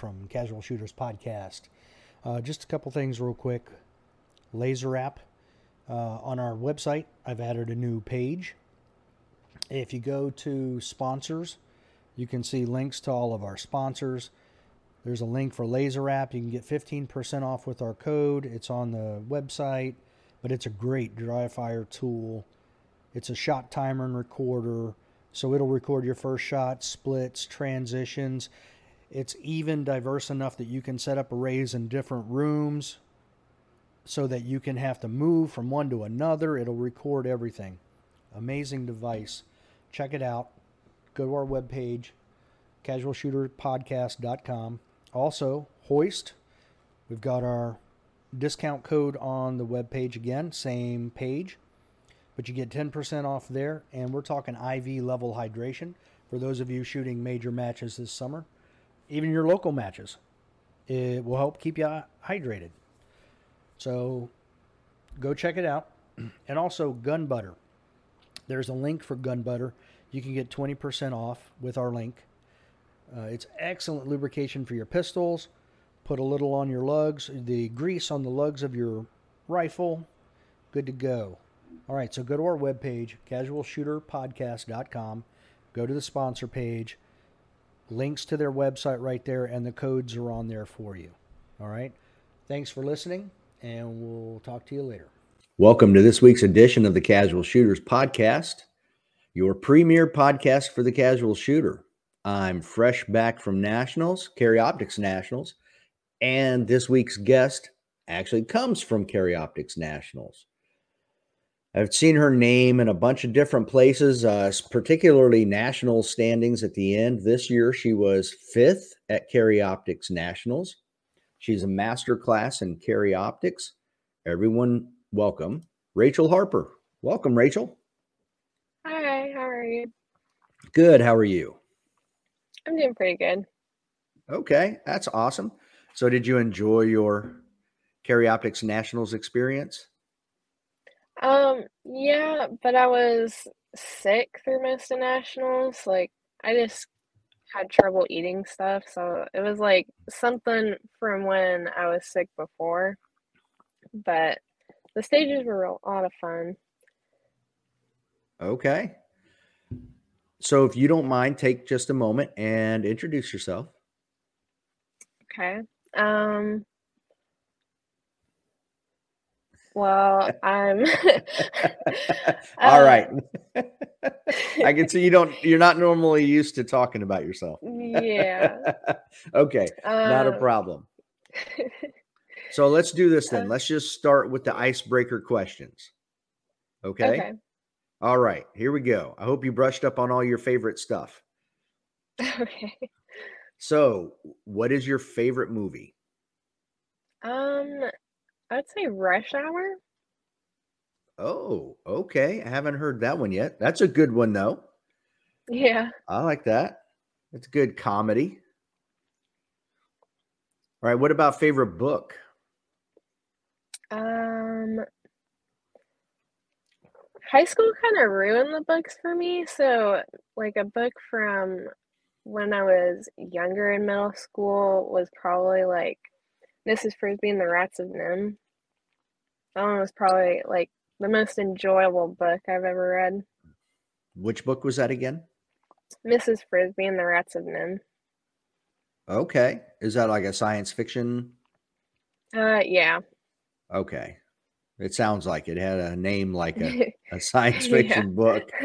From Casual Shooters Podcast. Uh, just a couple things, real quick. LASR app uh, on our website. I've added a new page. If you go to sponsors, you can see links to all of our sponsors. There's a link for LASR app. You can get 15% off with our code. It's on the website, but it's a great dry fire tool. It's a shot timer and recorder, so it'll record your first shot, splits, transitions. It's even diverse enough that you can set up arrays in different rooms so that you can have to move from one to another. It'll record everything. Amazing device. Check it out. Go to our webpage, casualshooterpodcast.com. Also, Hoist. We've got our discount code on the webpage again, same page, but you get 10% off there. And we're talking IV level hydration for those of you shooting major matches this summer, even your local matches. It will help keep you hydrated. So go check it out. And also, Gun Butter. There's a link for Gun Butter. You can get 20% off with our link. Uh, it's excellent lubrication for your pistols. Put a little on your lugs, the grease on the lugs of your rifle. Good to go. All right, so go to our webpage, casualshooterpodcast.com. Go to the sponsor page. Links to their website right there, and the codes are on there for you. All right. Thanks for listening, and we'll talk to you later. Welcome to this week's edition of the Casual Shooters Podcast, your premier podcast for the casual shooter. I'm fresh back from Nationals, Carry Optics Nationals, and this week's guest actually comes from Carry Optics Nationals. I've seen her name in a bunch of different places, uh, particularly national standings at the end. This year, she was fifth at Carry Optics Nationals. She's a master class in Carry Optics. Everyone, welcome Rachel Harper. Welcome, Rachel. Hi, how are you? Good. How are you? I'm doing pretty good. Okay, that's awesome. So, did you enjoy your Carry Optics Nationals experience? Um, yeah, but I was sick through most of nationals. Like, I just had trouble eating stuff, so it was like something from when I was sick before. But the stages were a lot of fun. Okay. So, if you don't mind, take just a moment and introduce yourself. Okay. Um, well, I'm All uh. I can see you don't you're not normally used to talking about yourself. yeah. okay, not a Um, problem. So let's do this then. Uh, Let's just start with the icebreaker questions. Okay? okay. All right, here we go. I hope you brushed up on all your favorite stuff. Okay. So, what is your favorite movie? Um, I'd say Rush Hour. Oh, okay. I haven't heard that one yet. That's a good one though. Yeah. I like that. It's good comedy. All right, what about favorite book? Um, high school kind of ruined the books for me. So, like a book from when I was younger in middle school was probably like Mrs. Frisby and the Rats of NIMH. That one was probably like the most enjoyable book I've ever read. Which book was that again? Mrs. Frisby and the Rats of NIMH. Okay. Is that like a science fiction? Uh, yeah. Okay. It sounds like it had a name like a, a science fiction book.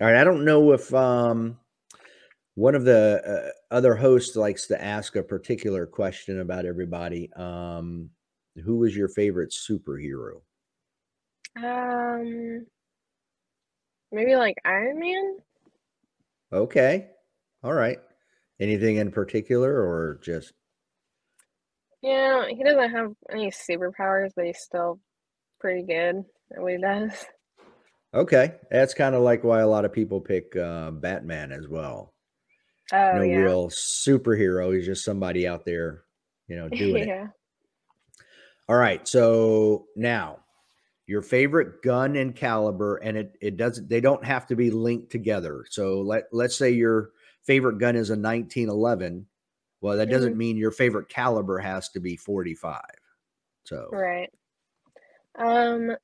All right. I don't know if um, one of the uh, other hosts likes to ask a particular question about everybody. Um, who was your favorite superhero? Um, maybe like Iron Man? Okay. All right. Anything in particular or just Yeah, he doesn't have any superpowers, but he's still pretty good at what he does. okay? That's kind of like why a lot of people pick uh, Batman as well. Oh, no yeah. real superhero. He's just somebody out there, you know, doing it. All right. So now your favorite gun and caliber, and it it doesn't they don't have to be linked together. So let let's say your favorite gun is a 1911, well, that doesn't Mhm. mean your favorite caliber has to be 45. So, Right. Um,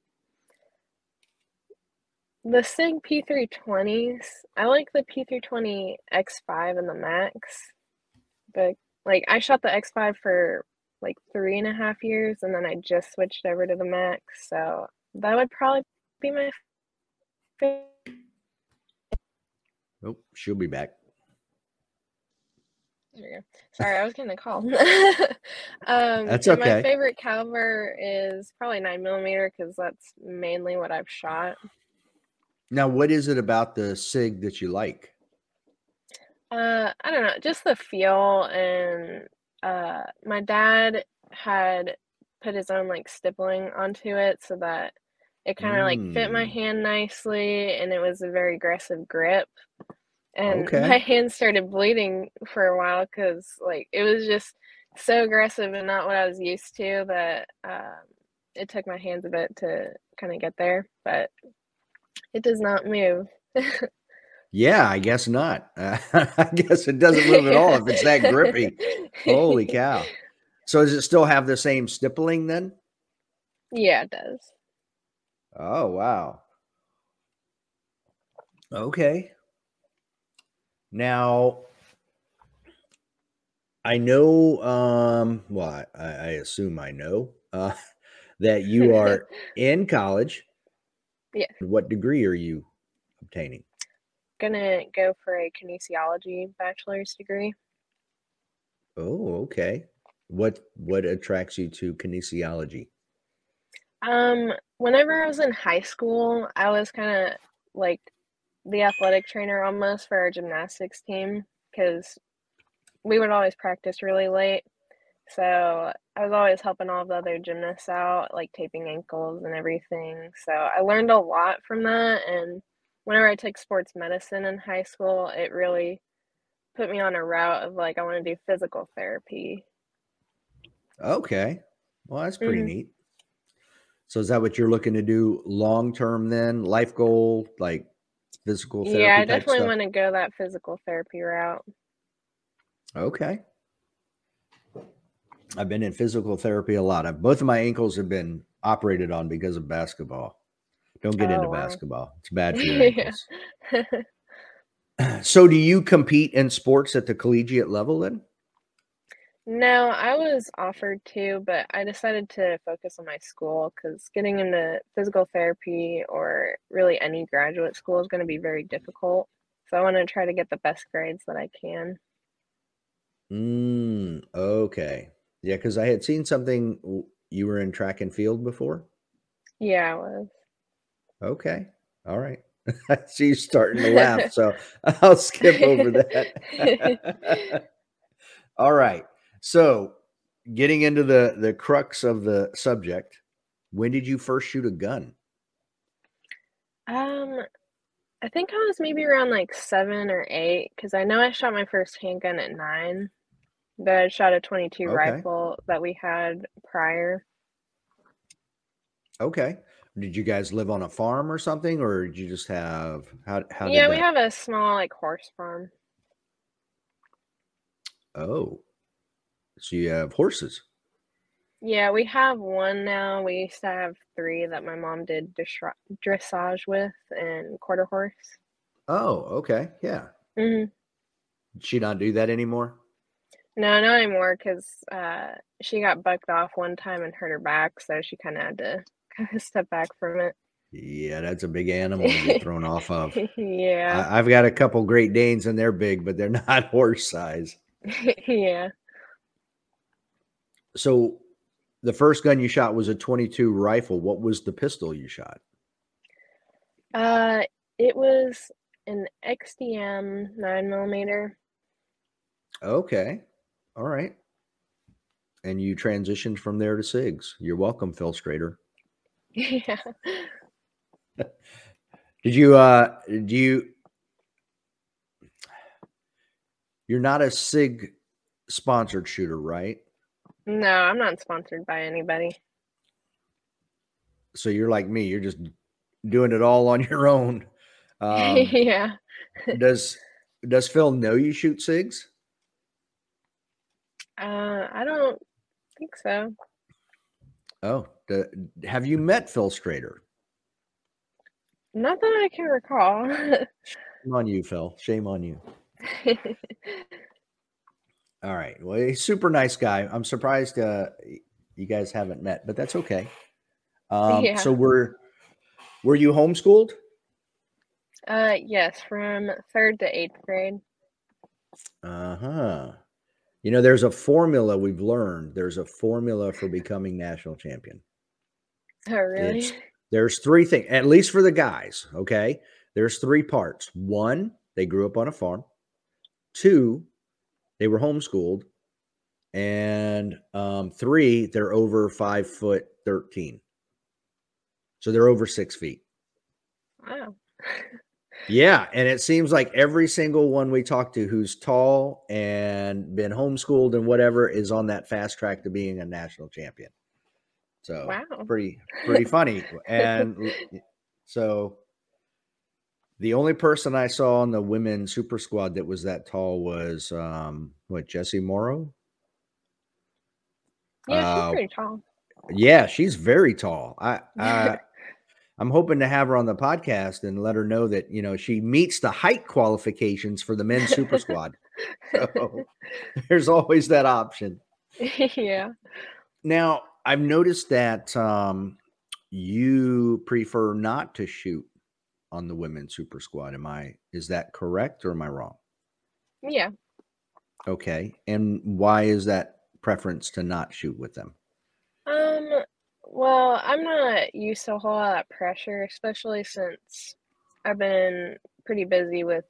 the SIG P320s, I like the P320 X5 and the Max, but like I shot the X5 for like three and a half years and then I just switched over to the Max, so that would probably be my favorite. oh, she'll be back. There we go. Sorry, I was getting a call. um, That's okay. My favorite caliber is probably nine millimeter because that's mainly what I've shot. Now, what is it about the SIG that you like? Uh, I don't know, just the feel and uh my dad had put his own like stippling onto it so that it kind of like fit my Mm. hand nicely and it was a very aggressive grip. And Okay. my hand started bleeding for a while because like it was just so aggressive and not what I was used to that um it took my hands a bit to kind of get there, but it does not move. Yeah, I guess not. I guess it doesn't move at all if it's that grippy. Holy cow. So, does it still have the same stippling then? Yeah, it does. Oh, wow. Okay. Now, I know, um, well, I, I assume I know uh, that you are in college. Yeah. What degree are you obtaining? Gonna go for a kinesiology bachelor's degree. Oh, okay. What what attracts you to kinesiology? Um, whenever I was in high school, I was kind of like the athletic trainer almost for our gymnastics team because we would always practice really late. So I was always helping all the other gymnasts out, like taping ankles and everything. So I learned a lot from that. And whenever I took sports medicine in high school, it really put me on a route of like, I want to do physical therapy. Okay. Well, that's pretty Mhm. neat. So is that what you're looking to do long term then? Life goal, like physical therapy? Yeah, I definitely want to go that physical therapy route. Okay. I've been in physical therapy a lot. I, both of my ankles have been operated on because of basketball. Don't get Oh, into wow. basketball. It's bad for your ankles. so do you compete in sports at the collegiate level then? No, I was offered to, but I decided to focus on my school because getting into physical therapy or really any graduate school is going to be very difficult. So I want to try to get the best grades that I can. Mm, okay. Yeah, because I had seen something you were in track and field before. Yeah, I was. Okay. All right. She's starting to laugh, so I'll skip over that. All right. So, getting into the the crux of the subject, when did you first shoot a gun? Um, I think I was maybe around like seven or eight because I know I shot my first handgun at nine. I shot a 22 Okay. rifle that we had prior. Okay. Did you guys live on a farm or something, or did you just have how how Yeah, we that? have a small like horse farm. Oh, so you have horses. Yeah, we have one now. We used to have three that my mom did dressage with and quarter horse. Oh, okay. Yeah. hmm Did she not do that anymore? No, not anymore because uh, she got bucked off one time and hurt her back, so she kind of had to kind of step back from it. Yeah, that's a big animal to get thrown off of. Yeah, I, I've got a couple Great Danes and they're big, but they're not horse size. yeah. So the first gun you shot was a 22 rifle. What was the pistol you shot? Uh, it was an XDM nine millimeter. Okay. All right. And you transitioned from there to SIGs. You're welcome, Phil Strader. Yeah. Did you uh do you you're not a SIG sponsored shooter, right? No, I'm not sponsored by anybody. So you're like me, you're just doing it all on your own. Um, Yeah. does does Phil know you shoot SIGs? Uh, I don't think so. Oh, the, have you met Phil Strader? Not that I can recall. Shame on you, Phil. Shame on you. All right. Well, he's super nice guy. I'm surprised uh, you guys haven't met, but that's okay. Um, Yeah. So were were you homeschooled? uh, yes, from third to eighth grade. Uh huh. You know, there's a formula we've learned. There's a formula for becoming national champion. Oh, really? It's- There's three things, at least for the guys. Okay. There's three parts. One, they grew up on a farm. Two, they were homeschooled. And um, three, they're over five foot 13. So they're over six feet. Wow. Yeah. And it seems like every single one we talk to who's tall and been homeschooled and whatever is on that fast track to being a national champion. So Wow. pretty pretty funny. And so the only person I saw on the women's super squad that was that tall was um what Jesse Morrow. Yeah, she's Uh, pretty tall. Yeah, she's very tall. I, I I'm hoping to have her on the podcast and let her know that you know she meets the height qualifications for the men's super squad. So there's always that option. yeah. Now, I've noticed that um, you prefer not to shoot on the women's super squad. Am I is that correct or am I wrong? Yeah. Okay. And why is that preference to not shoot with them? Um, well, I'm not used to a whole lot of pressure, especially since I've been pretty busy with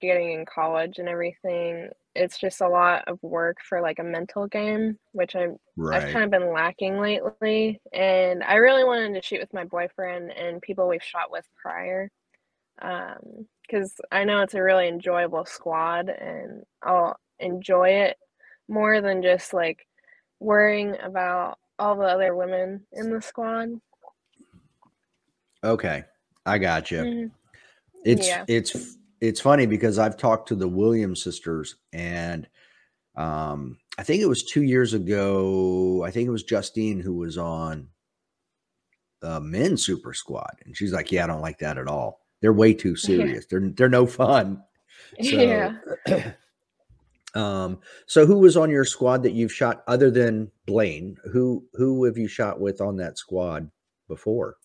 getting in college and everything. It's just a lot of work for like a mental game, which I'm I've kind of been lacking lately. And I really wanted to shoot with my boyfriend and people we've shot with prior. Um, because I know it's a really enjoyable squad and I'll enjoy it more than just like worrying about all the other women in the squad. Okay. I got you. Mhm. It's Yeah. it's it's funny because I've talked to the Williams sisters and um I think it was 2 years ago, I think it was Justine who was on the men's super squad and she's like, "Yeah, I don't like that at all. They're way too serious. They're they're no fun." So, yeah. um so who was on your squad that you've shot other than Blaine? Who who have you shot with on that squad before?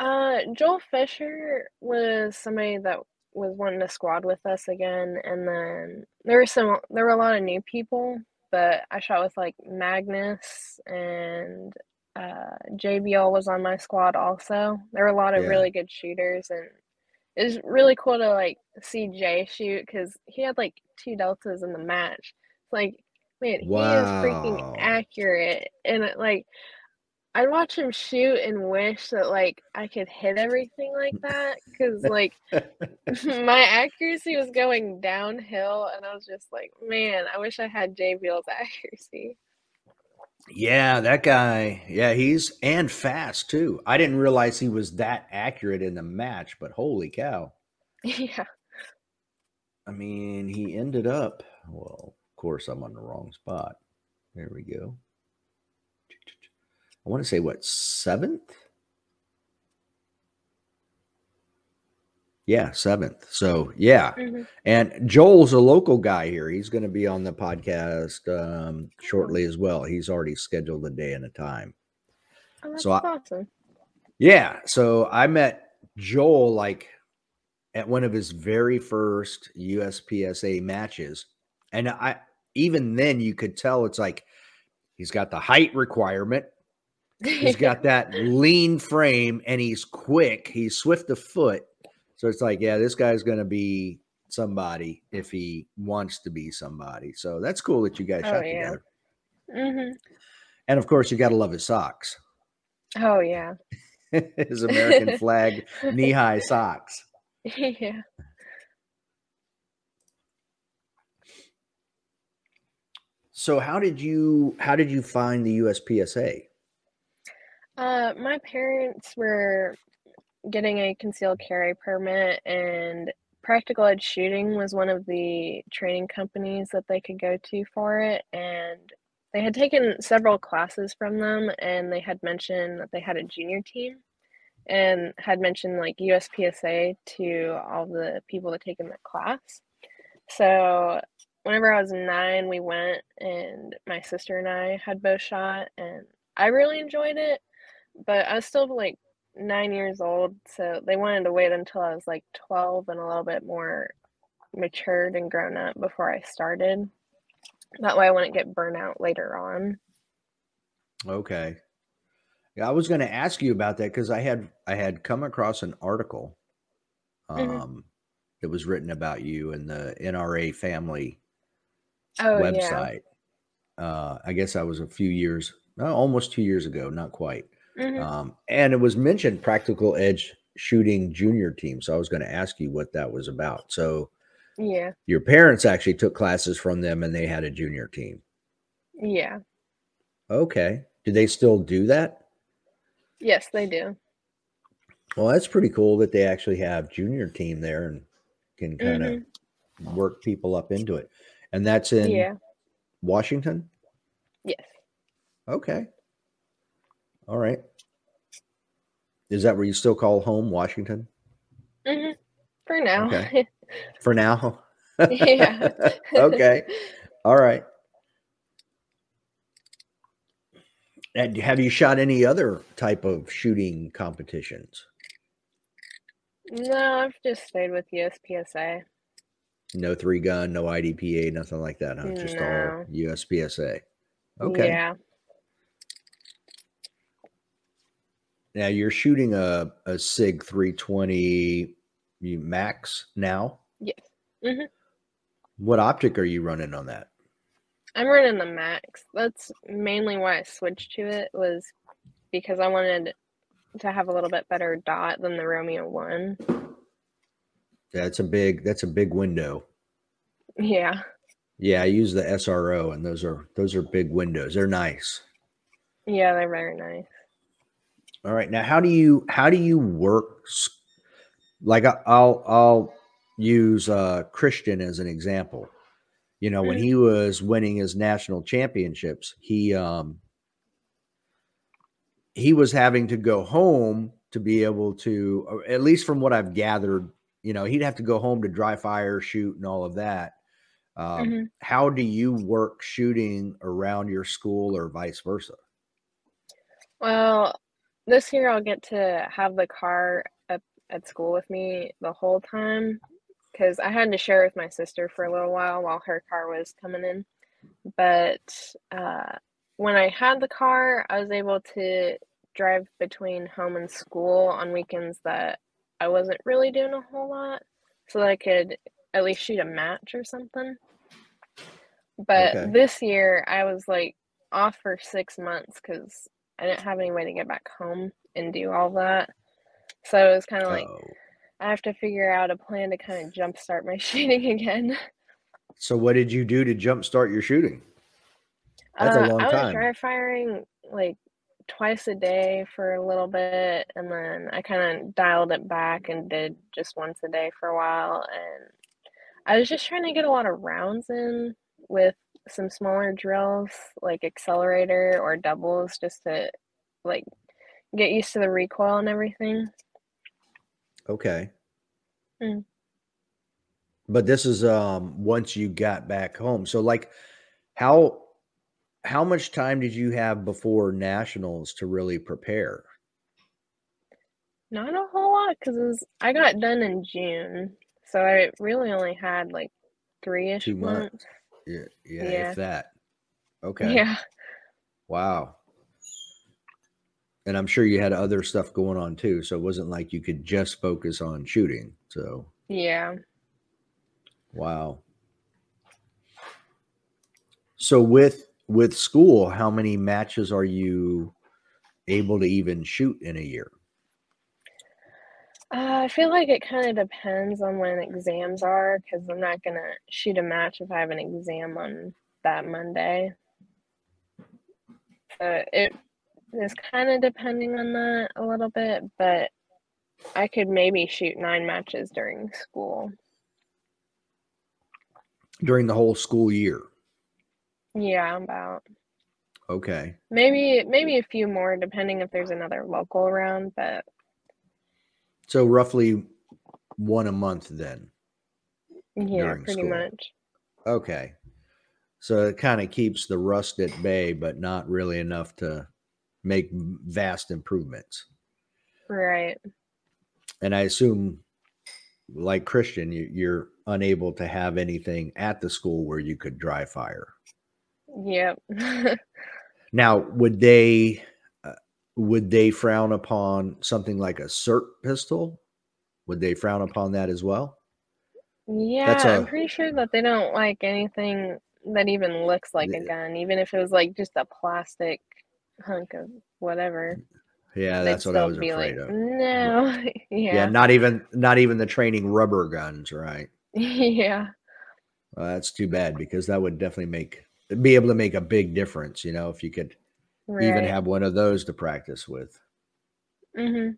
Uh, Joel Fisher was somebody that was wanting to squad with us again, and then there were some there were a lot of new people, but I shot with like Magnus and uh JBL was on my squad also. There were a lot of Yeah. really good shooters and it was really cool to like see Jay shoot because he had like two deltas in the match. It's like, man, he is freaking accurate. And it, like I'd watch him shoot and wish that like I could hit everything like that because like my accuracy was going downhill and I was just like, man, I wish I had JBL's accuracy. Yeah, that guy. Yeah, he's and fast too. I didn't realize he was that accurate in the match, but holy cow. yeah. I mean, he ended up, well, of course, I'm on the wrong spot. There we go. I want to say what, seventh? Yeah, seventh. So, yeah. Mhm. And Joel's a local guy here. He's going to be on the podcast um, shortly as well. He's already scheduled a day and a time. Oh, that's So I- awesome. Yeah. So I met Joel like at one of his very first USPSA matches. And I even then you could tell it's like he's got the height requirement. He's got that lean frame and he's quick. He's swift of foot. So it's like, yeah, this guy's going to be somebody if he wants to be somebody. So that's cool that you guys Oh, shot yeah. together. hmm And of course, you got to love his socks, Oh yeah. his American flag knee high socks. yeah. So how did you how did you find the USPSA? Uh, my parents were getting a concealed carry permit, and Practical Edge Shooting was one of the training companies that they could go to for it, and they had taken several classes from them, and they had mentioned that they had a junior team, and had mentioned like USPSA to all the people that taken the class. So whenever I was nine, we went, and my sister and I had both shot, and I really enjoyed it. But I was still like nine years old, so they wanted to wait until I was like 12 and a little bit more matured and grown up before I started. That way I wouldn't get burnout later on. Okay. Yeah, I was going to ask you about that because I had I had come across an article um, Mhm. that was written about you and the NRA family Oh, yeah. website. Uh, I guess I was a few years, almost two years ago, not quite. Mhm. Um, and it was mentioned Practical Edge Shooting Junior Team. So I was going to ask you what that was about. So Yeah. your parents actually took classes from them and they had a junior team. Yeah. Okay. Do they still do that? Yes, they do. Well, that's pretty cool that they actually have junior team there and can kind of work people up into it. And that's in Yeah. Washington? Yes. Okay. All right. Is that where you still call home, Washington? hmm For now. Okay. For now? yeah. okay. All right. And have you shot any other type of shooting competitions? No, I've just stayed with USPSA. No three gun, no IDPA, nothing like that, huh? Just all USPSA. Okay. Yeah. Now you're shooting a, a SIG 320 Max now. Yes. hmm What optic are you running on that? I'm running the max. That's mainly why I switched to it was because I wanted to have a little bit better dot than the Romeo one. That's a big that's a big window. Yeah. Yeah, I use the SRO and those are those are big windows. They're nice. Yeah, they're very nice. All right. Now how do you how do you work like I- I'll I'll use uh Christian as an example. You know, when Mhm. he was winning his national championships, he um he was having to go home to be able to at least from what I've gathered, you know, he'd have to go home to dry fire, shoot and all of that. Um, Mhm. How do you work shooting around your school or vice versa? Well, this year I'll get to have the car up at school with me the whole time because I had to share with my sister for a little while while her car was coming in. But uh, when I had the car, I was able to drive between home and school on weekends that I wasn't really doing a whole lot so that I could at least shoot a match or something. But Okay. this year I was like off for six months because I didn't have any way to get back home and do all that. So it was kind of like Oh. I have to figure out a plan to kind of jumpstart my shooting again. So what did you do to jumpstart your shooting? That's a Uh, long I was time. dry firing like twice a day for a little bit, and then I kind of dialed it back and did just once a day for a while. And I was just trying to get a lot of rounds in with some smaller drills, like accelerator or doubles, just to like get used to the recoil and everything. Okay. Mm. But this is um once you got back home. So like how how much time did you have before nationals to really prepare? Not a whole lot because I got done in June, so I really only had like three-ish Two months. months. Yeah, yeah, Yeah. if that. Okay. Yeah. Wow. And I'm sure you had other stuff going on too. So it wasn't like you could just focus on shooting. So Yeah. wow. So with with school, how many matches are you able to even shoot in a year? Uh, I feel like it kind of depends on when exams are because I'm not gonna shoot a match if I have an exam on that Monday. So it is kind of depending on that a little bit, but I could maybe shoot nine matches during school. during the whole school year. Yeah, about Okay. maybe maybe a few more depending if there's another local around, but So roughly one a month then. yeah, pretty school. much. Okay. So it kind of keeps the rust at bay, but not really enough to make vast improvements. Right. And I assume, like Christian, you, you're unable to have anything at the school where you could dry fire. Yep. Now, would they would they frown upon something like a SIRT pistol? Would they frown upon that as well? Yeah, a- I'm pretty sure that they don't like anything that even looks like a gun, even if it was like just a plastic hunk of whatever. Yeah, that's what I was afraid like, of. No. Yeah. Yeah. not even not even the training rubber guns, right? Yeah. Well, that's too bad because that would definitely make be able to make a big difference, you know, if you could even have one of those to practice with. hmm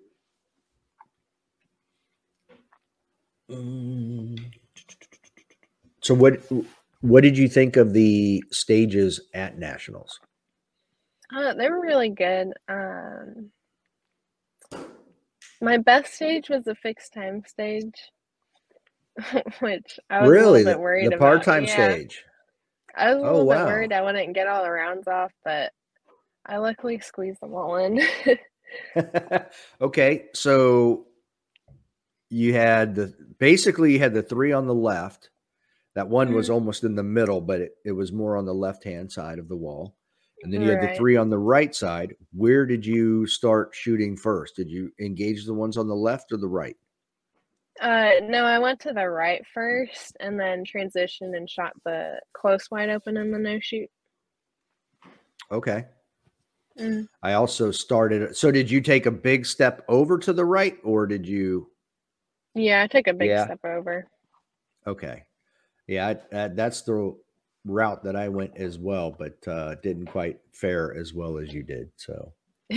So what what did you think of the stages at nationals? Uh, they were really good. Um, my best stage was the fixed time stage, which I was really? a little bit worried the about. part-time Yeah, stage. I was a Oh, little wow. bit worried I wouldn't get all the rounds off, but I luckily squeezed them all in. okay, so you had the basically you had the three on the left. That one was Mhm. almost in the middle, but it, it was more on the left hand side of the wall. And then you had the three on the right side. Where did you start shooting first? Did you engage the ones on the left or the right? Uh, no, I went to the right first and then transitioned and shot the close wide open in the no shoot. Okay. Mm. I also started. So did you take a big step over to the right or did you? Yeah, I took a big Yeah. step over. Okay. Yeah, I, uh, that's the route that I went as well, but uh, didn't quite fare as well as you did. So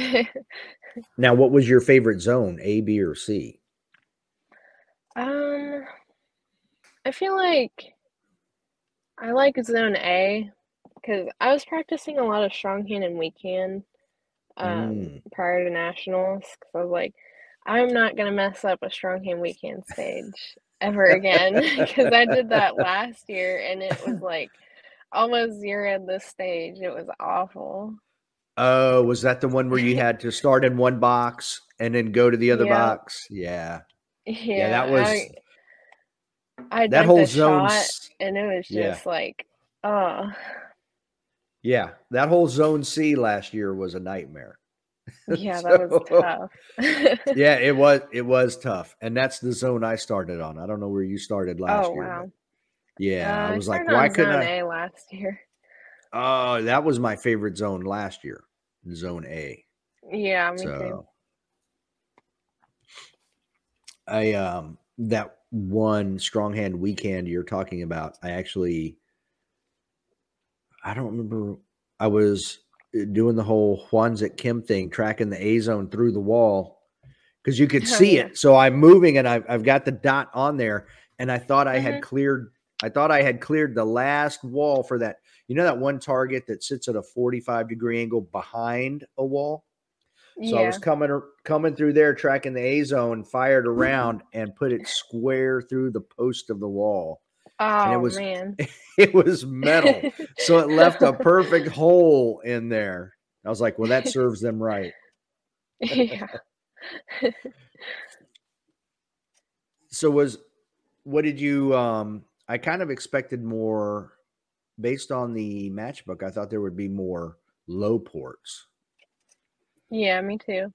now, what was your favorite zone, A, B, or C? Um, I feel like I like zone A because I was practicing a lot of strong hand and weak hand um, Mm. prior to nationals. Because I was like, I'm not gonna mess up a strong hand weak hand stage ever again because I did that last year and it was like almost zeroed the stage. It was awful. Oh, was that the one where you had to start in one box and then go to the other Yeah. box? Yeah. Yeah, that was- I, I That whole zone. and it was Yeah. just like, oh. Yeah. That whole zone C last year was a nightmare. Yeah, that was tough. yeah, it was it was tough. And that's the zone I started on. I don't know where you started last oh year. wow. Yeah, Uh, I was like, why couldn't zone I? A last year. Oh, that was my favorite zone last year, zone A. Yeah, me too. So I um that one strong hand weak hand you're talking about, I actually I don't remember I was uh, doing the whole Hwansik Kim thing, tracking the A zone through the wall because you could Oh, see yeah. it. So I'm moving and I've I've got the dot on there, and I thought I had Mhm. cleared I thought I had cleared the last wall for that. You know that one target that sits at a 45 degree angle behind a wall? So I was coming coming through there, tracking the A zone, fired around, and put it square through the post of the wall. Oh it was- man. It was metal, so it left a perfect hole in there. I was like, "Well, that serves them right." yeah. So was what did you? um I kind of expected more based on the matchbook. I thought there would be more low ports. Yeah, me too.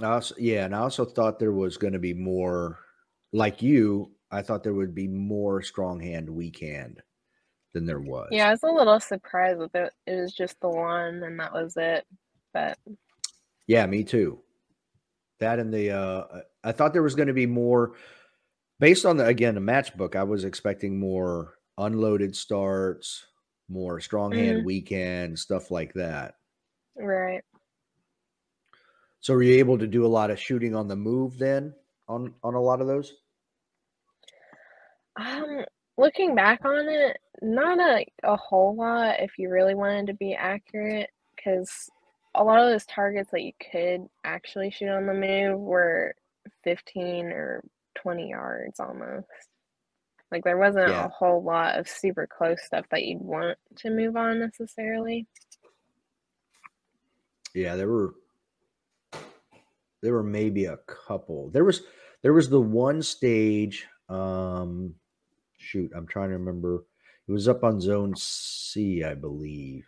I also, yeah, and I also thought there was going to be more, like you. I thought there would be more strong hand, weak hand than there was. Yeah, I was a little surprised that it, it was just the one and that was it. But yeah, me too. That and the, uh I thought there was going to be more, based on the again the matchbook. I was expecting more unloaded starts, more strong hand, Mhm. weak hand, stuff like that. right. So, were you able to do a lot of shooting on the move then on on a lot of those? Um, looking back on it, not a, a whole lot if you really wanted to be accurate, because a lot of those targets that you could actually shoot on the move were 15 or 20 yards almost. Like there wasn't Yeah. a whole lot of super close stuff that you'd want to move on necessarily. Yeah, there were there were maybe a couple. There was there was the one stage um shoot, I'm trying to remember. It was up on zone C, I believe,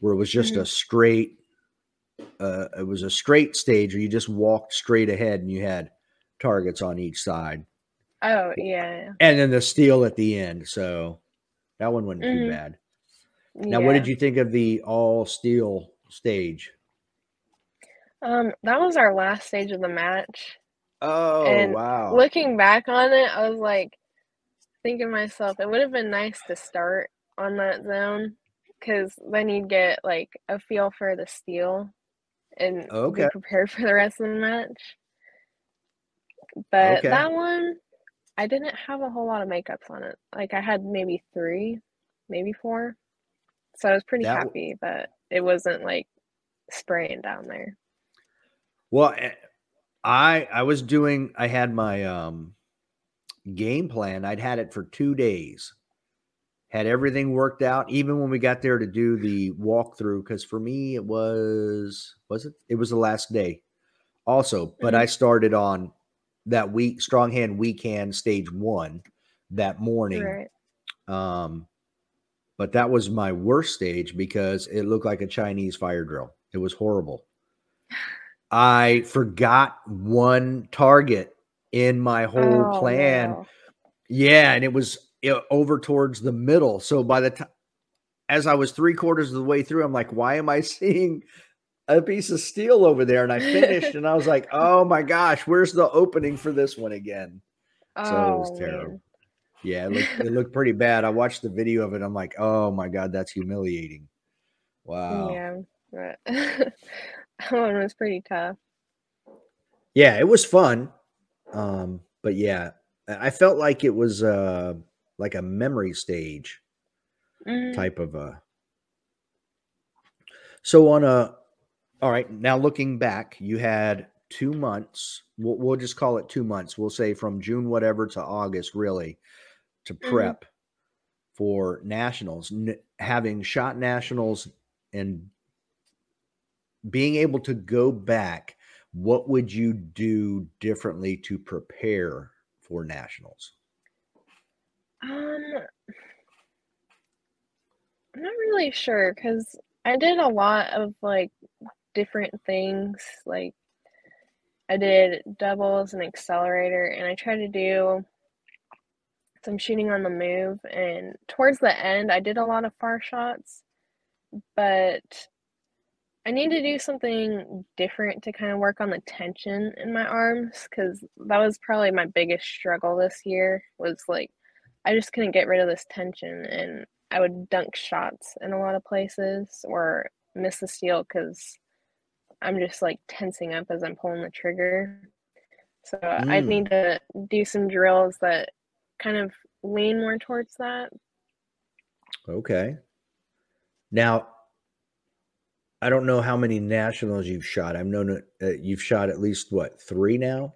where it was just a straight uh it was a straight stage where you just walked straight ahead and you had targets on each side. Oh, yeah. And then the steel at the end. So that one wasn't too Mhm. bad. Now, what did you think of the all steel stage? Um, that was our last stage of the match. Oh And wow. Looking back on it, I was like thinking to myself, it would have been nice to start on that zone because then you'd get like a feel for the steel and Okay. be prepared for the rest of the match. But Okay. that one, I didn't have a whole lot of makeups on it. Like I had maybe three, maybe four. So I was pretty That w- happy that it wasn't like spraying down there. Well, eh, I I was doing I had my um game plan. I'd had it for 2 days. Had everything worked out even when we got there to do the walkthrough cuz for me it was was it? It was the last day. Also, but Mhm. I started on that weak strong hand weak hand stage 1 that morning. Right. Um but that was my worst stage because it looked like a Chinese fire drill. It was horrible. I forgot one target in my whole Oh, plan. Yeah, and it was over towards the middle. So by the time, as I was three quarters of the way through, I'm like, why am I seeing a piece of steel over there? And I finished, and I was like, oh my gosh, where's the opening for this one again? So it was Oh, terrible. man. Yeah, it looked, it looked pretty bad. I watched the video of it. I'm like, oh my god, that's humiliating. Wow. Yeah, that one was pretty tough. Yeah, it was fun. Um, but yeah, I felt like it was uh like a memory stage Mhm. type of a so on a all right, now looking back, you had two months. We'll, we'll just call it two months. We'll say from June whatever to August, really, to Mhm. prep for nationals. N- having shot nationals and being able to go back, what would you do differently to prepare for nationals? Um, I'm not really sure because I did a lot of like different things. Like I did doubles and accelerator, and I tried to do some shooting on the move. And towards the end, I did a lot of far shots, but I need to do something different to kind of work on the tension in my arms because that was probably my biggest struggle this year was like I just couldn't get rid of this tension and I would dunk shots in a lot of places or miss the steel because I'm just like tensing up as I'm pulling the trigger. So I Mm. need to do some drills that kind of lean more towards that. Okay. Now, I don't know how many nationals you've shot. I've known uh, you've shot at least what three now.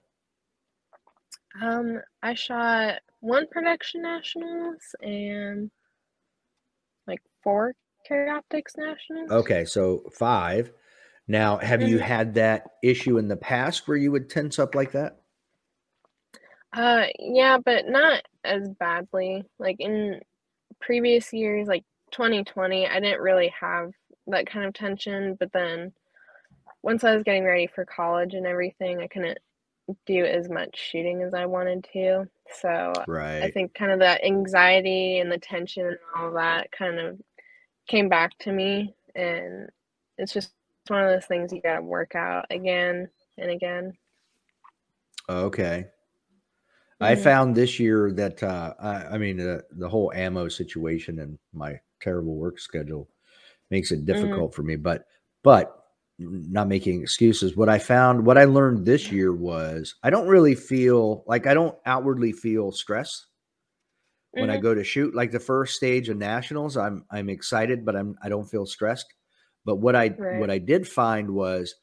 Um, I shot one production nationals and like four carry optics nationals. Okay, so five. Now, have you Mhm. had that issue in the past where you would tense up like that? Uh, yeah, but not as badly. Like in previous years, like 2020, I didn't really have that kind of tension. But then once I was getting ready for college and everything, I couldn't do as much shooting as I wanted to. So I think kind of the anxiety and the tension and all that kind of came back to me. And it's just one of those things you gotta work out again and again. Okay. I Mhm. found this year that uh, I, I mean uh, the whole ammo situation and my terrible work schedule makes it difficult for me. But but not making excuses. What I found, what I learned this year was I don't really feel like I don't outwardly feel stress. when I Mhm. go to shoot. Like the first stage of nationals, I'm I'm excited, but I'm I don't feel stressed. But what I Right. what I did find was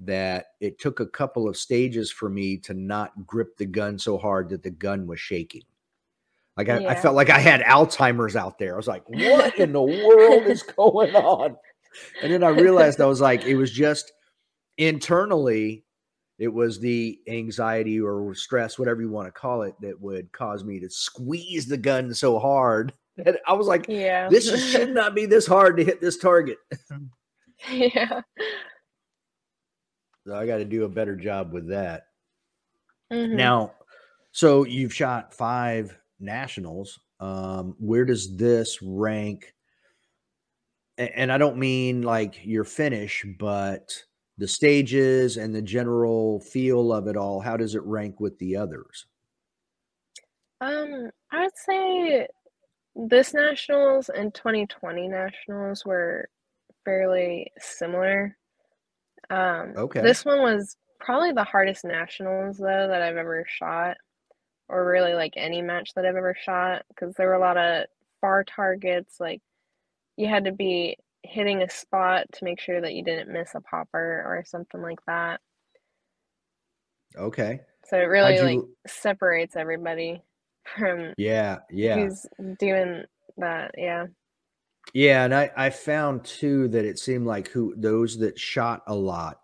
that it took a couple of stages for me to not grip the gun so hard that the gun was shaking. Like I, I felt like I had Alzheimer's out there. I was like, what in the world is going on? And then I realized I was like, it was just internally, it was the anxiety or stress, whatever you want to call it, that would cause me to squeeze the gun so hard that I was like, Yeah. this is- should not be this hard to hit this target. yeah. So I got to do a better job with that. Mhm. Now, so you've shot five nationals. Um, where does this rank? a- And I don't mean like your finish, but the stages and the general feel of it all. How does it rank with the others? Um, I would say this nationals and 2020 nationals were fairly similar. Um, Okay. this one was probably the hardest nationals though that I've ever shot, or really like any match that I've ever shot, because there were a lot of far targets. Like you had to be hitting a spot to make sure that you didn't miss a popper or something like that. Okay. So it really How'd like separates everybody from Yeah. Yeah. who's doing that. Yeah. Yeah, and I I found too that it seemed like who those that shot a lot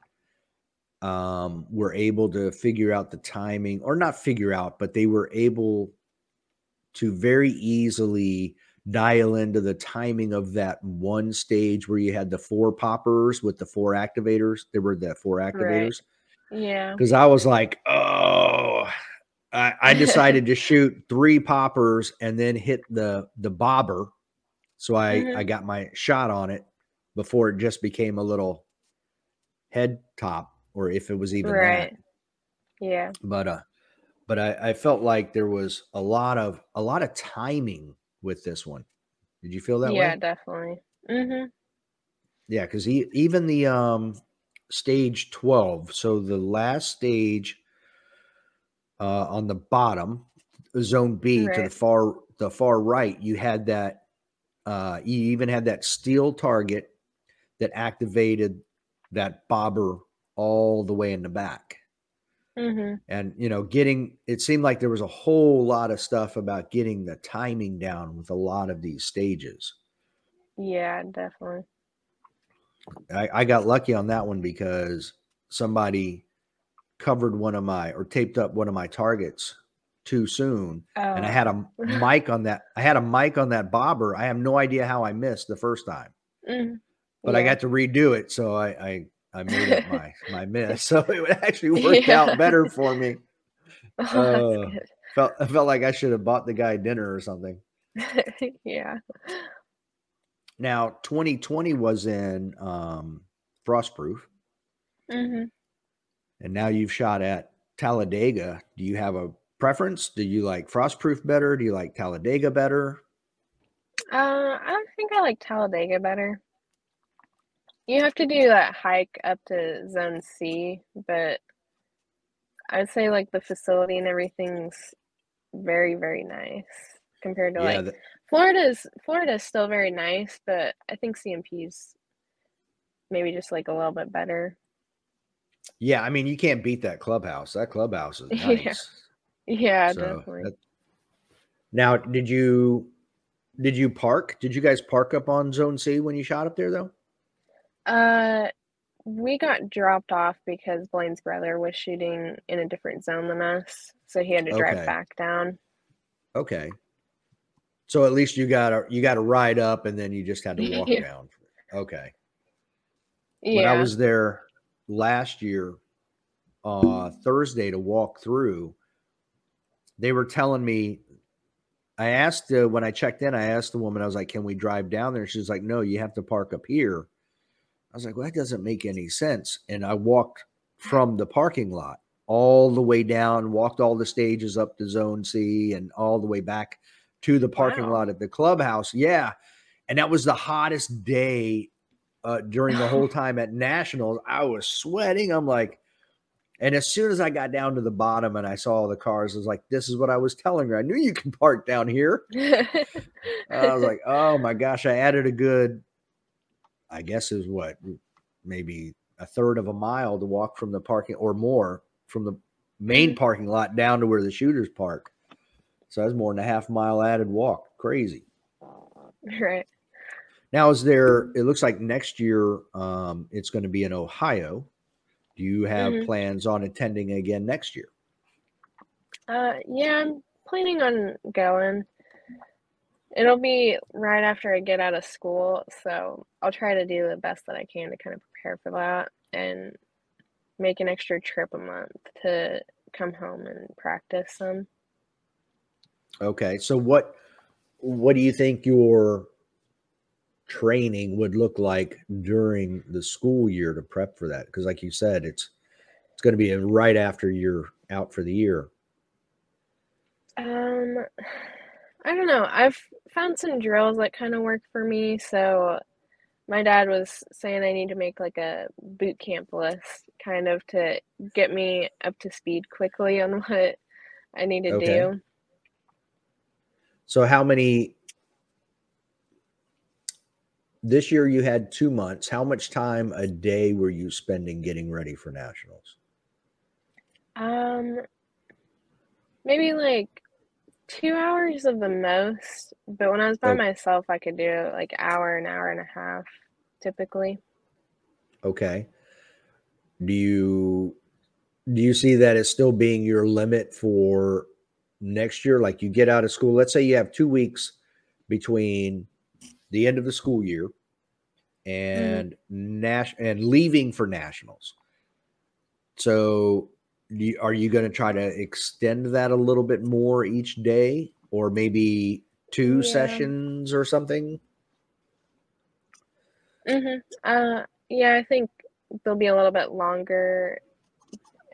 um were able to figure out the timing or not figure out, but they were able to very easily dial into the timing of that one stage where you had the four poppers with the four activators. There were the four activators Yeah. because I was like, oh, I, I decided to shoot three poppers and then hit the the bobber, so I Mhm. I got my shot on it before it just became a little head top, or if it was even Right. that. Yeah. But uh, but I, I felt like there was a lot of a lot of timing with this one. Did you feel that yeah, way? definitely. Mhm. Yeah, because even the um stage 12, so the last stage uh on the bottom, zone B to the far the far right, you had that uh you even had that steel target that activated that bobber all the way in the back. Mhm. And you know, getting it seemed like there was a whole lot of stuff about getting the timing down with a lot of these stages. Yeah, definitely. I, I got lucky on that one because somebody covered one of my or taped up one of my targets too soon. And I Oh. had a mic on that. I had a mic on that bobber. I have no idea how I missed the first time, Mhm. but I got to redo it. So I, I, I made up my, my miss. So it would actually work Yeah. out better for me. Oh, Uh. Felt, I felt like I should have bought the guy dinner or something. yeah. Now, 2020 was in um, Frostproof. Mhm. and now you've shot at Talladega. Do you have a preference? Do you like Frostproof better? Do you like Talladega better? Uh, I think I like Talladega better. You have to do that hike up to Zone C, but I would say like the facility and everything's very, very nice compared to yeah, like the- Florida's Florida's still very nice, but I think CMP's maybe just like a little bit better. yeah. I mean, you can't beat that clubhouse. That clubhouse is Yeah. nice. Yeah, So, definitely. that- now, did you did you park? Did you guys park up on Zone C when you shot up there though? Uh, we got dropped off because Blaine's brother was shooting in a different zone than us, so he had to drive Okay. back down. Okay. So at least you got a you got to ride up and then you just had to walk Yeah. down. Okay. Yeah. when I was there last year, uh, Thursday to walk through, they were telling me. I asked uh, when I checked in. I asked the woman. I was like, "Can we drive down there?" She's like, "No, you have to park up here." I was like, "Well, that doesn't make any sense." And I walked from the parking lot all the way down, walked all the stages up to Zone C, and all the way back to the parking Wow. lot at the clubhouse. Yeah, and that was the hottest day uh, during the whole time at nationals. I was sweating. I'm like, And as soon as I got down to the bottom and I saw all the cars, I was like, this is what I was telling her. I knew you can park down here. I was like, oh my gosh, I added a good, I guess is what, maybe a third of a mile to walk from the parking or more from the main Mm-hmm. parking lot down to where the shooters park. So that's more than a half mile added walk. Crazy. right. Now, is there? It looks like next year um, it's going to be in Ohio. Do you have Mhm. plans on attending again next year? Uh, yeah, I'm planning on going. It'll be right after I get out of school, so I'll try to do the best that I can to kind of prepare for that and make an extra trip a month to come home and practice some. Okay, so what what do you think your training would look like during the school year to prep for that? Because, like you said, it's it's going to be right after you're out for the year. Um, I don't know. I've found some drills that kind of work for me. So my dad was saying I need to make like a boot camp list kind of to get me up to speed quickly on what I need to Okay. do. So, how many? This year you had two months. How much time a day were you spending getting ready for nationals? Um, maybe like two hours of the most, but when I was by Oh. myself, I could do like hour, an hour and a half typically. Okay. Do you do you see that as still being your limit for next year? Like you get out of school, let's say you have two weeks between the end of the school year mm-hmm. and Nash and leaving for nationals. So you, are you going to try to extend that a little bit more each day or maybe two Yeah. sessions or something? Mm-hmm. Uh, yeah, I think they'll be a little bit longer.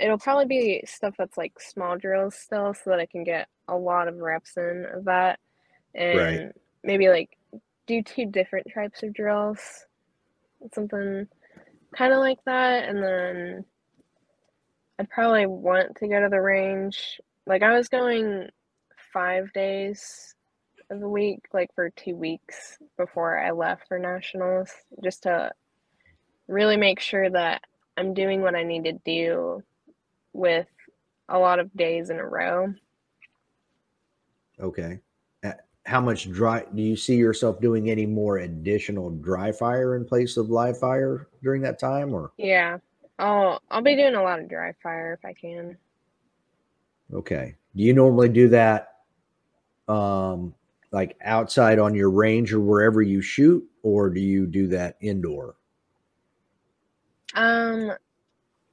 It'll probably be stuff that's like small drills still, so that I can get a lot of reps in of that, and maybe like do two different types of drills, something kind of like that, and then I'd probably want to go to the range. Like I was going five days of the week, like for two weeks before I left for nationals, just to really make sure that I'm doing what I need to do with a lot of days in a row. Okay. How much dry do you see yourself doing any more additional dry fire in place of live fire during that time or Yeah. I'll I'll be doing a lot of dry fire if I can. okay. Do you normally do that um like outside on your range or wherever you shoot or do you do that indoor? Um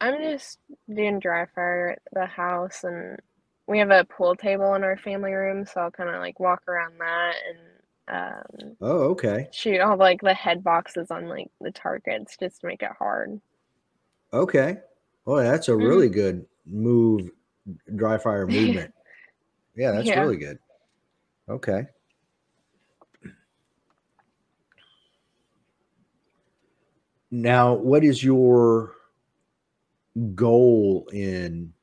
I'm just doing dry fire at the house and we have a pool table in our family room, so I'll kind of like walk around that and um Oh, okay. shoot all like the head boxes on like the targets just to make it hard. Okay. Well, that's a Mhm. really good move dry fire movement. yeah, that's Yeah. really good. Okay. Now, what is your goal in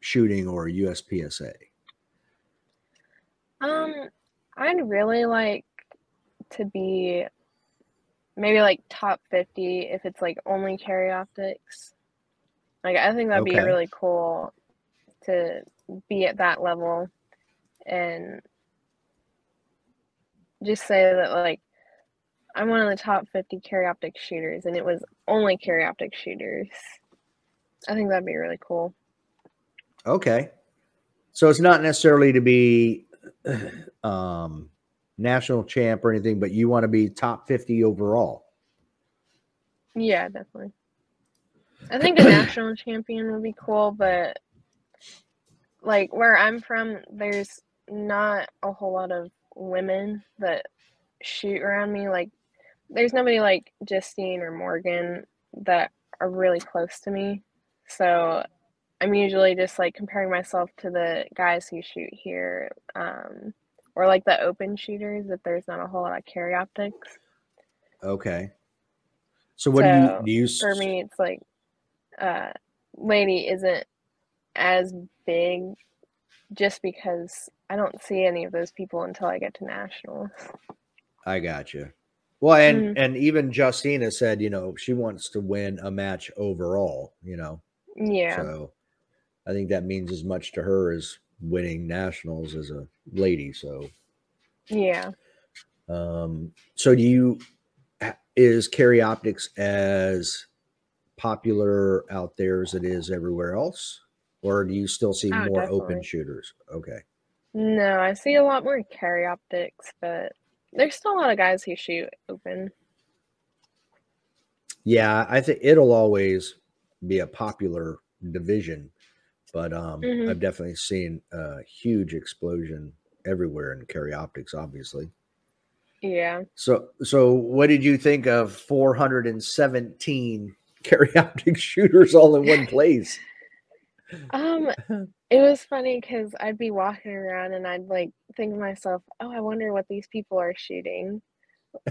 shooting or USPSA? Um, I'd really like to be maybe like top 50 if it's like only carry optics. Like I think that'd be really cool to be at that level and just say that like I'm one of the top 50 carry optic shooters and it was only carry optic shooters. I think that'd be really cool. Okay. So it's not necessarily to be um, national champ or anything, but you want to be top 50 overall. Yeah, definitely. I think a national champion would be cool, but like where I'm from, there's not a whole lot of women that shoot around me. Like, there's nobody like Justine or Morgan that are really close to me. So I'm usually just like comparing myself to the guys who shoot here, um, or like the open shooters if there's not a whole lot of carry optics. Okay. So what So, do you do you for me it's like uh lady isn't as big just because I don't see any of those people until I get to nationals. I got you. Well, and Mhm. and even Justina said, you know, she wants to win a match overall. You know, Yeah. so I think that means as much to her as winning nationals as a lady. So, Yeah. um, so do you is Carry Optics as popular out there as it is everywhere else, or do you still see Oh, more open shooters? Okay. No, I see a lot more carry optics, but there's still a lot of guys who shoot open. Yeah, I think it'll always be a popular division, but um, Mhm. I've definitely seen a huge explosion everywhere in carry optics, obviously. Yeah. So, so what did you think of 417 carry optic shooters all in one place? Um, it was funny because I'd be walking around and I'd like think to myself, "Oh, I wonder what these people are shooting."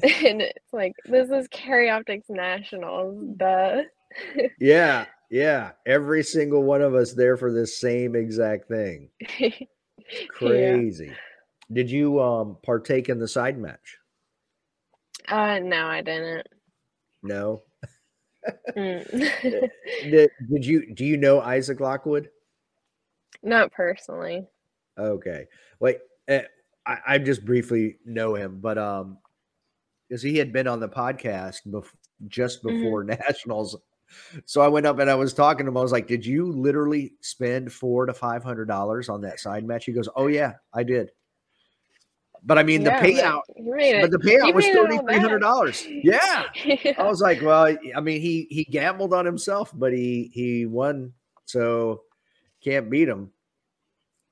And it's like, this is Carry Optics Nationals, duh. Yeah, yeah, every single one of us there for this same exact thing. Yeah. Crazy. Did you um partake in the side match? Uh, no, I didn't. No. Mm. Did, did you do you know Isaac Lockwood? Not personally. Okay. Wait, eh, I, I just briefly know him, but um, because he had been on the podcast bef- just Mhm. before nationals, so I went up and I was talking to him. I was like, "Did you literally spend four to five hundred dollars on that side match?" He goes, "Oh yeah, I did." But I mean, Yeah, the payout, You but the payout you was made it all thirty three hundred dollars. Yeah. yeah. I was like, well, I mean, he he gambled on himself, but he he won, so can't beat him.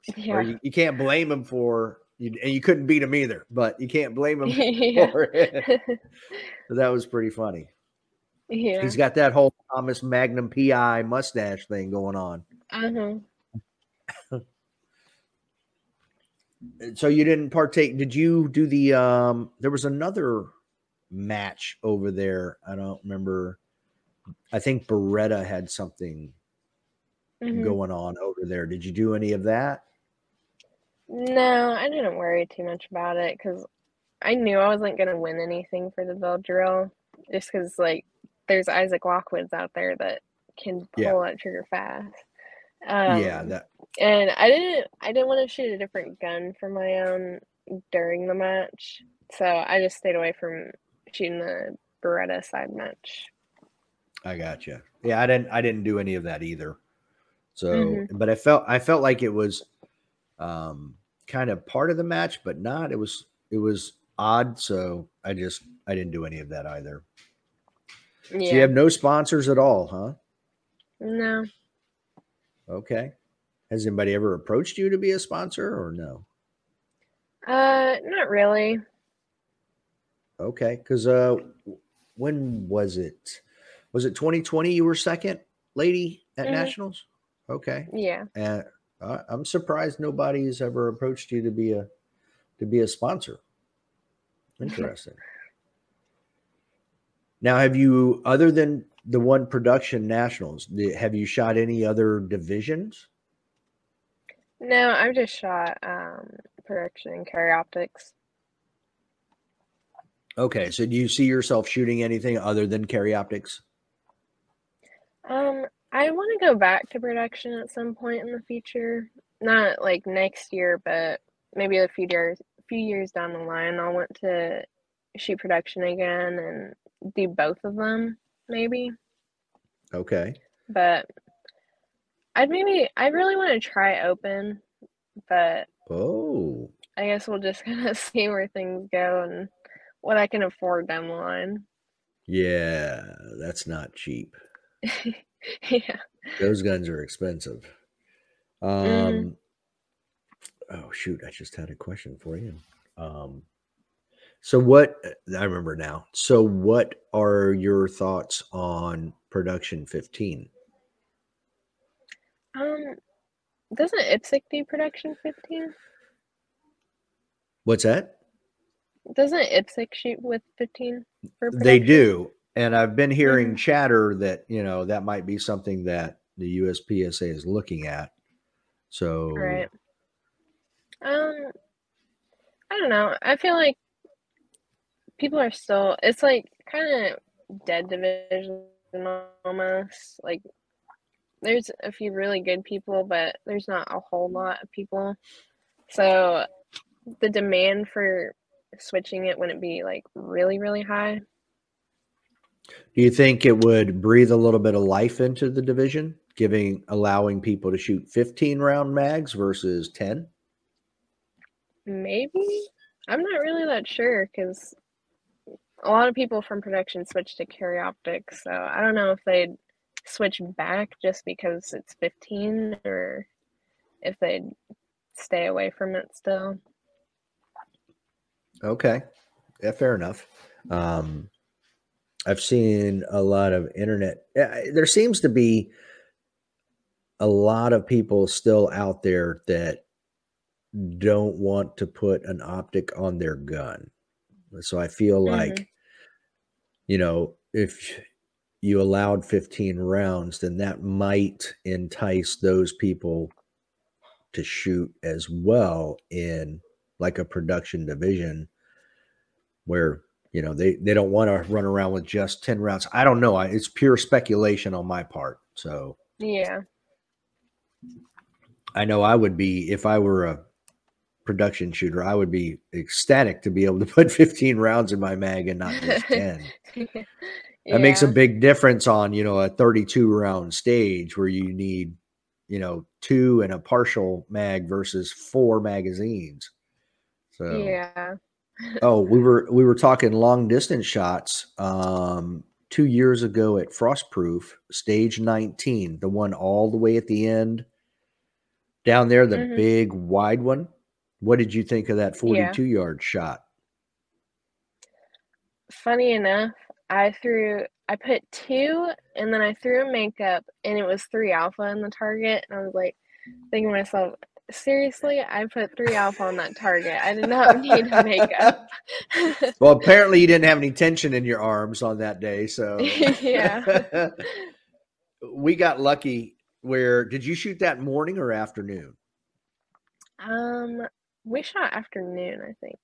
or Yeah. you, you can't blame him for you, and you couldn't beat him either but you can't blame him yeah. for it that was pretty funny yeah. he's got that whole thomas magnum pi mustache thing going on. Uh-huh. so you didn't partake. Did you do the um there was another match over there. I don't remember. I think beretta had something Mhm. going on over there. Did you do any of that? No, I didn't worry too much about it because I knew I wasn't gonna win anything for the bell drill, just because like there's Isaac Lockwoods out there that can pull Yeah. that trigger fast. Um, yeah that and I didn't I didn't want to shoot a different gun for my own during the match, so I just stayed away from shooting the Beretta side match. I got you. Yeah, I didn't. I didn't do any of that either. So, Mhm. but I felt. I felt like it was, um, kind of part of the match, but not. It was. It was odd. So I just. I didn't do any of that either. So you have no sponsors at all, huh? No. Okay. Has anybody ever approached you to be a sponsor or no? Uh, not really. Okay, because uh, when was it? Was it 2020? You were second lady at Mhm. nationals. Okay. Yeah. and I I'm surprised nobody's ever approached you to be a to be a sponsor. Interesting. Now, have you, other than the one production nationals, have you shot any other divisions? No, I've just shot um production and carry optics. Okay, so do you see yourself shooting anything other than carry optics? Um, I want to go back to production at some point in the future. Not like next year, but maybe a few years few years down the line. I'll want to shoot production again and do both of them, maybe. Okay, But I'd maybe I really want to try open, but oh, I guess we'll just kind of see where things go and what I can afford down the line. yeah, that's not cheap. Yeah. Those guns are expensive. Um, Mhm. oh shoot, I just had a question for you. Um, so what I remember now. So what are your thoughts on production 15? Um, doesn't IPSC do production 15? What's that? Doesn't IPSC shoot with 15 They do. And I've been hearing Mhm. chatter that, you know, that might be something that the USPSA is looking at. So Right. Um, I don't know. I feel like people are still, it's like kind of dead division almost. Like, there's a few really good people, but there's not a whole lot of people. So the demand for switching it wouldn't be like really, really high. Do you think it would breathe a little bit of life into the division, giving allowing people to shoot 15 round mags versus 10? Maybe. I'm not really that sure because a lot of people from production switch to carry optics, so I don't know if they'd switch back just because it's 15 or if they'd stay away from it still. Okay. Yeah, fair enough. Um, I've seen a lot of internet. There seems to be a lot of people still out there that don't want to put an optic on their gun. So I feel like, Mhm. you know, if you allowed 15 rounds, then that might entice those people to shoot as well in like a production division where you know they they don't want to run around with just 10 rounds i don't know I, it's pure speculation on my part so Yeah. i know i would be if i were a production shooter i would be ecstatic to be able to put 15 rounds in my mag and not just 10 that makes a big difference on you know a 32 round stage where you need you know two and a partial mag versus four magazines. So Yeah. oh we were we were talking long distance shots um two years ago at frostproof stage 19 the one all the way at the end. Down there the Mhm. big wide one what did you think of that Yeah. 42 yard shot Funny enough, I threw I put two and then I threw a makeup and it was three alpha in the target and I was like thinking to myself, seriously, I put three alpha on that target. I did not need a makeup. well apparently you didn't have any tension in your arms on that day so Yeah. we got lucky where did you shoot that morning or afternoon um we shot afternoon, I think.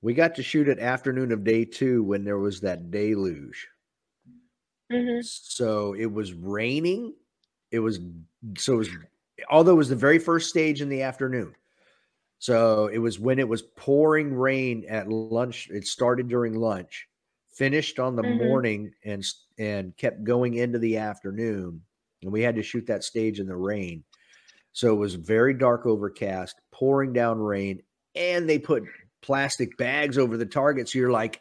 we got to shoot it afternoon of day two when there was that deluge. Hmm so it was raining. It was so it was although it was the very first stage in the afternoon. So it was when it was pouring rain at lunch it started during lunch finished on the Mhm. morning and and kept going into the afternoon. And we had to shoot that stage in the rain so it was very dark overcast pouring down rain and they put plastic bags over the target so you're like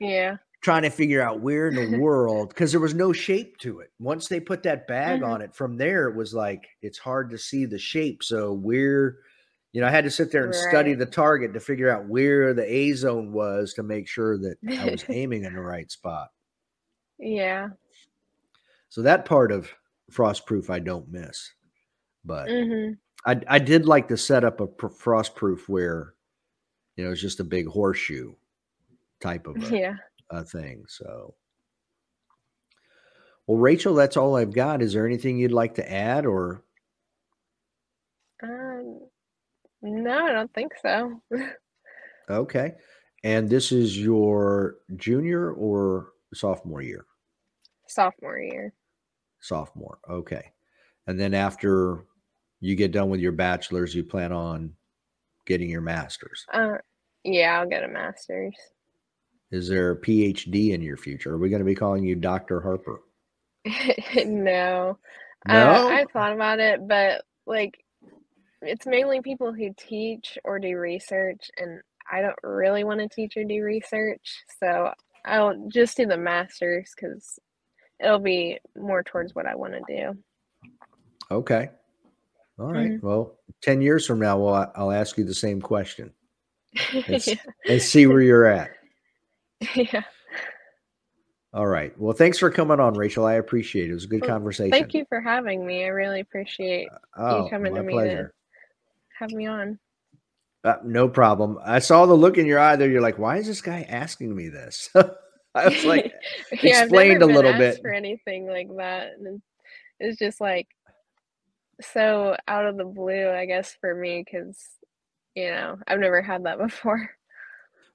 Yeah. trying to figure out where in the world because there was no shape to it. Once they put that bag Mhm. on it, from there it was like it's hard to see the shape. So where, you know, I had to sit there and study the target to figure out where the A zone was to make sure that I was aiming in the right spot. Yeah. So that part of frostproof I don't miss, but hmm I I did like the setup of pr- frostproof where, you know, it's just a big horseshoe type of a, Yeah. a thing. So, well, Rachel, that's all I've got. Is there anything you'd like to add, or Um no, I don't think so. okay? And this is your junior or sophomore year? Sophomore year. Sophomore. Okay. And then after you get done with your bachelor's, you plan on getting your master's. Uh yeah, I'll get a master's. Is there a PhD in your future? Are we going to be calling you Dr. Harper? No. Uh, No. I thought about it, but like it's mainly people who teach or do research, and I don't really want to teach or do research, so I'll just do the master's because it'll be more towards what I want to do. Okay. All right. Mhm. Well, 10 years from now, well, I'll ask you the same question It's- yeah. and see where you're at. yeah. All right. Well, thanks for coming on, Rachel. I appreciate it. It was a good Well, conversation. Thank you for having me. I really appreciate Oh, you coming to me pleasure. to have me on. Uh, no problem. I saw the look in your eye there. You're like, why is this guy asking me this? I was like, yeah, explained a little bit. for anything like that, and is just like so out of the blue, I guess, for me, because you know I've never had that before.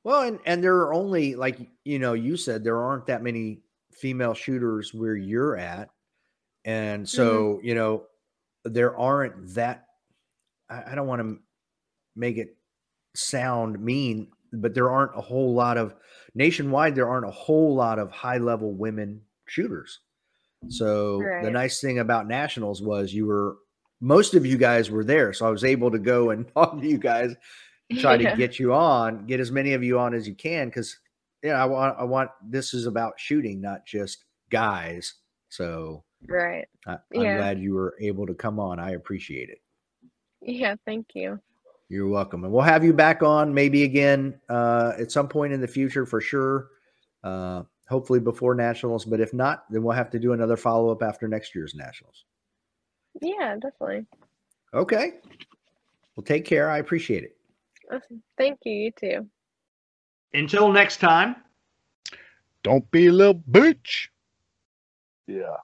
Well, and and there are only like you know you said there aren't that many female shooters where you're at, and Mm-hmm. so you know there aren't that. I, I don't want to make it sound mean, but there aren't a whole lot of nationwide. There aren't a whole lot of high level women shooters. So the nice thing about nationals was you were most of you guys were there, so I was able to go and talk to you guys try Yeah. to get you on, get as many of you on as you can, because yeah, I want I want this is about shooting, not just guys. So Right. I, I'm Yeah. glad you were able to come on. I appreciate it. Yeah. Thank you. You're welcome, and we'll have you back on maybe again uh, at some point in the future for sure. Uh, hopefully before nationals, but if not, then we'll have to do another follow up after next year's nationals. Yeah, definitely. Okay. Well, take care. I appreciate it. Awesome. Thank you. You too. Until next time. Don't be a little bitch. Yeah.